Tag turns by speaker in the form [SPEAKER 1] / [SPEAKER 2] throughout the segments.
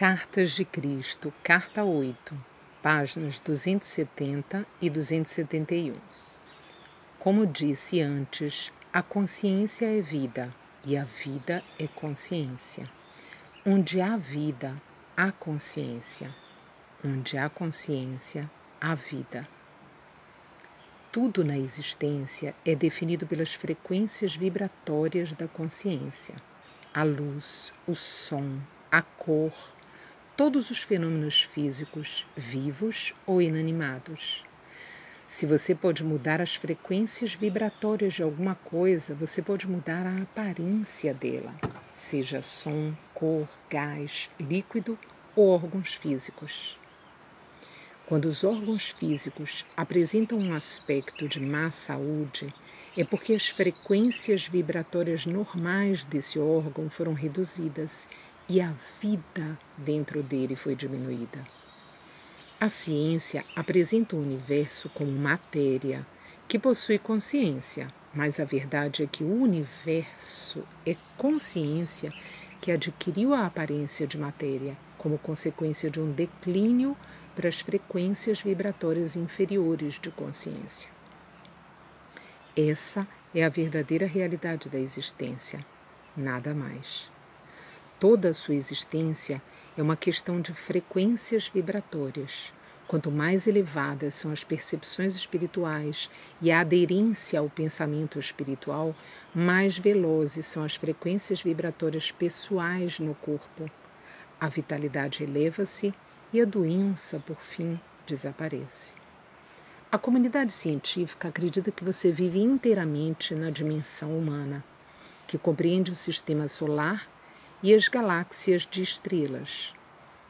[SPEAKER 1] Cartas de Cristo, Carta 8, páginas 270 e 271. Como disse antes, a consciência é vida e a vida é consciência. Onde há vida, há consciência. Onde há consciência, há vida. Tudo na existência é definido pelas frequências vibratórias da consciência. A luz, o som, a cor, todos os fenômenos físicos, vivos ou inanimados. Se você pode mudar as frequências vibratórias de alguma coisa, você pode mudar a aparência dela, seja som, cor, gás, líquido ou órgãos físicos. Quando os órgãos físicos apresentam um aspecto de má saúde, é porque as frequências vibratórias normais desse órgão foram reduzidas e a vida dentro dele foi diminuída. A ciência apresenta o universo como matéria que possui consciência, mas a verdade é que o universo é consciência que adquiriu a aparência de matéria como consequência de um declínio para as frequências vibratórias inferiores de consciência. Essa é a verdadeira realidade da existência, nada mais. Toda a sua existência é uma questão de frequências vibratórias. Quanto mais elevadas são as percepções espirituais e a aderência ao pensamento espiritual, mais velozes são as frequências vibratórias pessoais no corpo. A vitalidade eleva-se e a doença, por fim, desaparece. A comunidade científica acredita que você vive inteiramente na dimensão humana, que compreende o sistema solar e as galáxias de estrelas.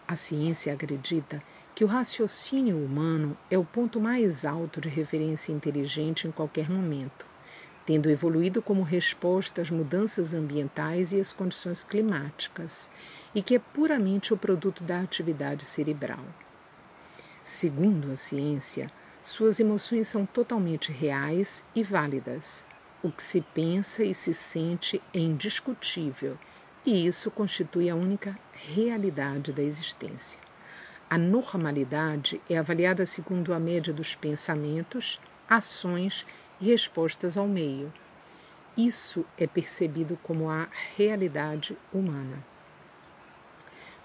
[SPEAKER 1] A ciência acredita que o raciocínio humano é o ponto mais alto de referência inteligente em qualquer momento, tendo evoluído como resposta às mudanças ambientais e às condições climáticas, e que é puramente o produto da atividade cerebral. Segundo a ciência, suas emoções são totalmente reais e válidas. O que se pensa e se sente é indiscutível e isso constitui a única realidade da existência. A normalidade é avaliada segundo a média dos pensamentos, ações e respostas ao meio. Isso é percebido como a realidade humana.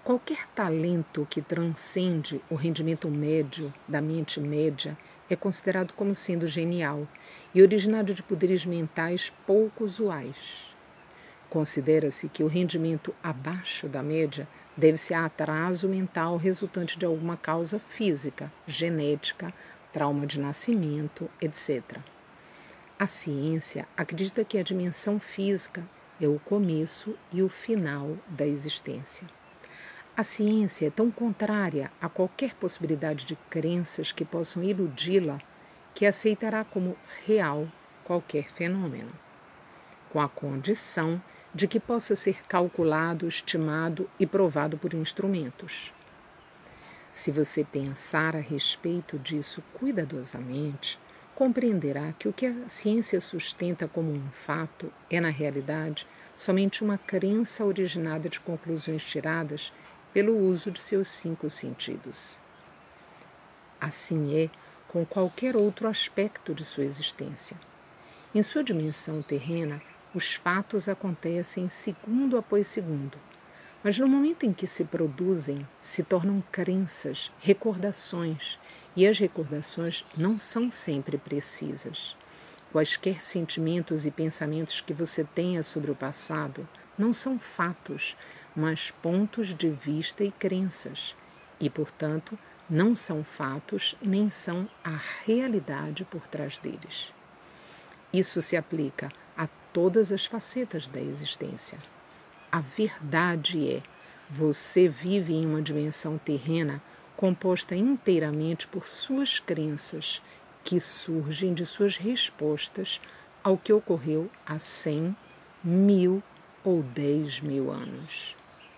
[SPEAKER 1] Qualquer talento que transcende o rendimento médio da mente média é considerado como sendo genial e originado de poderes mentais pouco usuais. Considera-se que o rendimento abaixo da média deve-se a atraso mental resultante de alguma causa física, genética, trauma de nascimento, etc. A ciência acredita que a dimensão física é o começo e o final da existência. A ciência é tão contrária a qualquer possibilidade de crenças que possam iludi-la que aceitará como real qualquer fenômeno, com a condição de que possa ser calculado, estimado e provado por instrumentos. Se você pensar a respeito disso cuidadosamente, compreenderá que o que a ciência sustenta como um fato é, na realidade, somente uma crença originada de conclusões tiradas pelo uso de seus cinco sentidos. Assim é com qualquer outro aspecto de sua existência. Em sua dimensão terrena, os fatos acontecem segundo após segundo, mas no momento em que se produzem, se tornam crenças, recordações, e as recordações não são sempre precisas. Quaisquer sentimentos e pensamentos que você tenha sobre o passado não são fatos, mas pontos de vista e crenças, e, portanto, não são fatos nem são a realidade por trás deles. Isso se aplica todas as facetas da existência. A verdade é: você vive em uma dimensão terrena composta inteiramente por suas crenças, que surgem de suas respostas ao que ocorreu há cem, mil ou dez mil anos.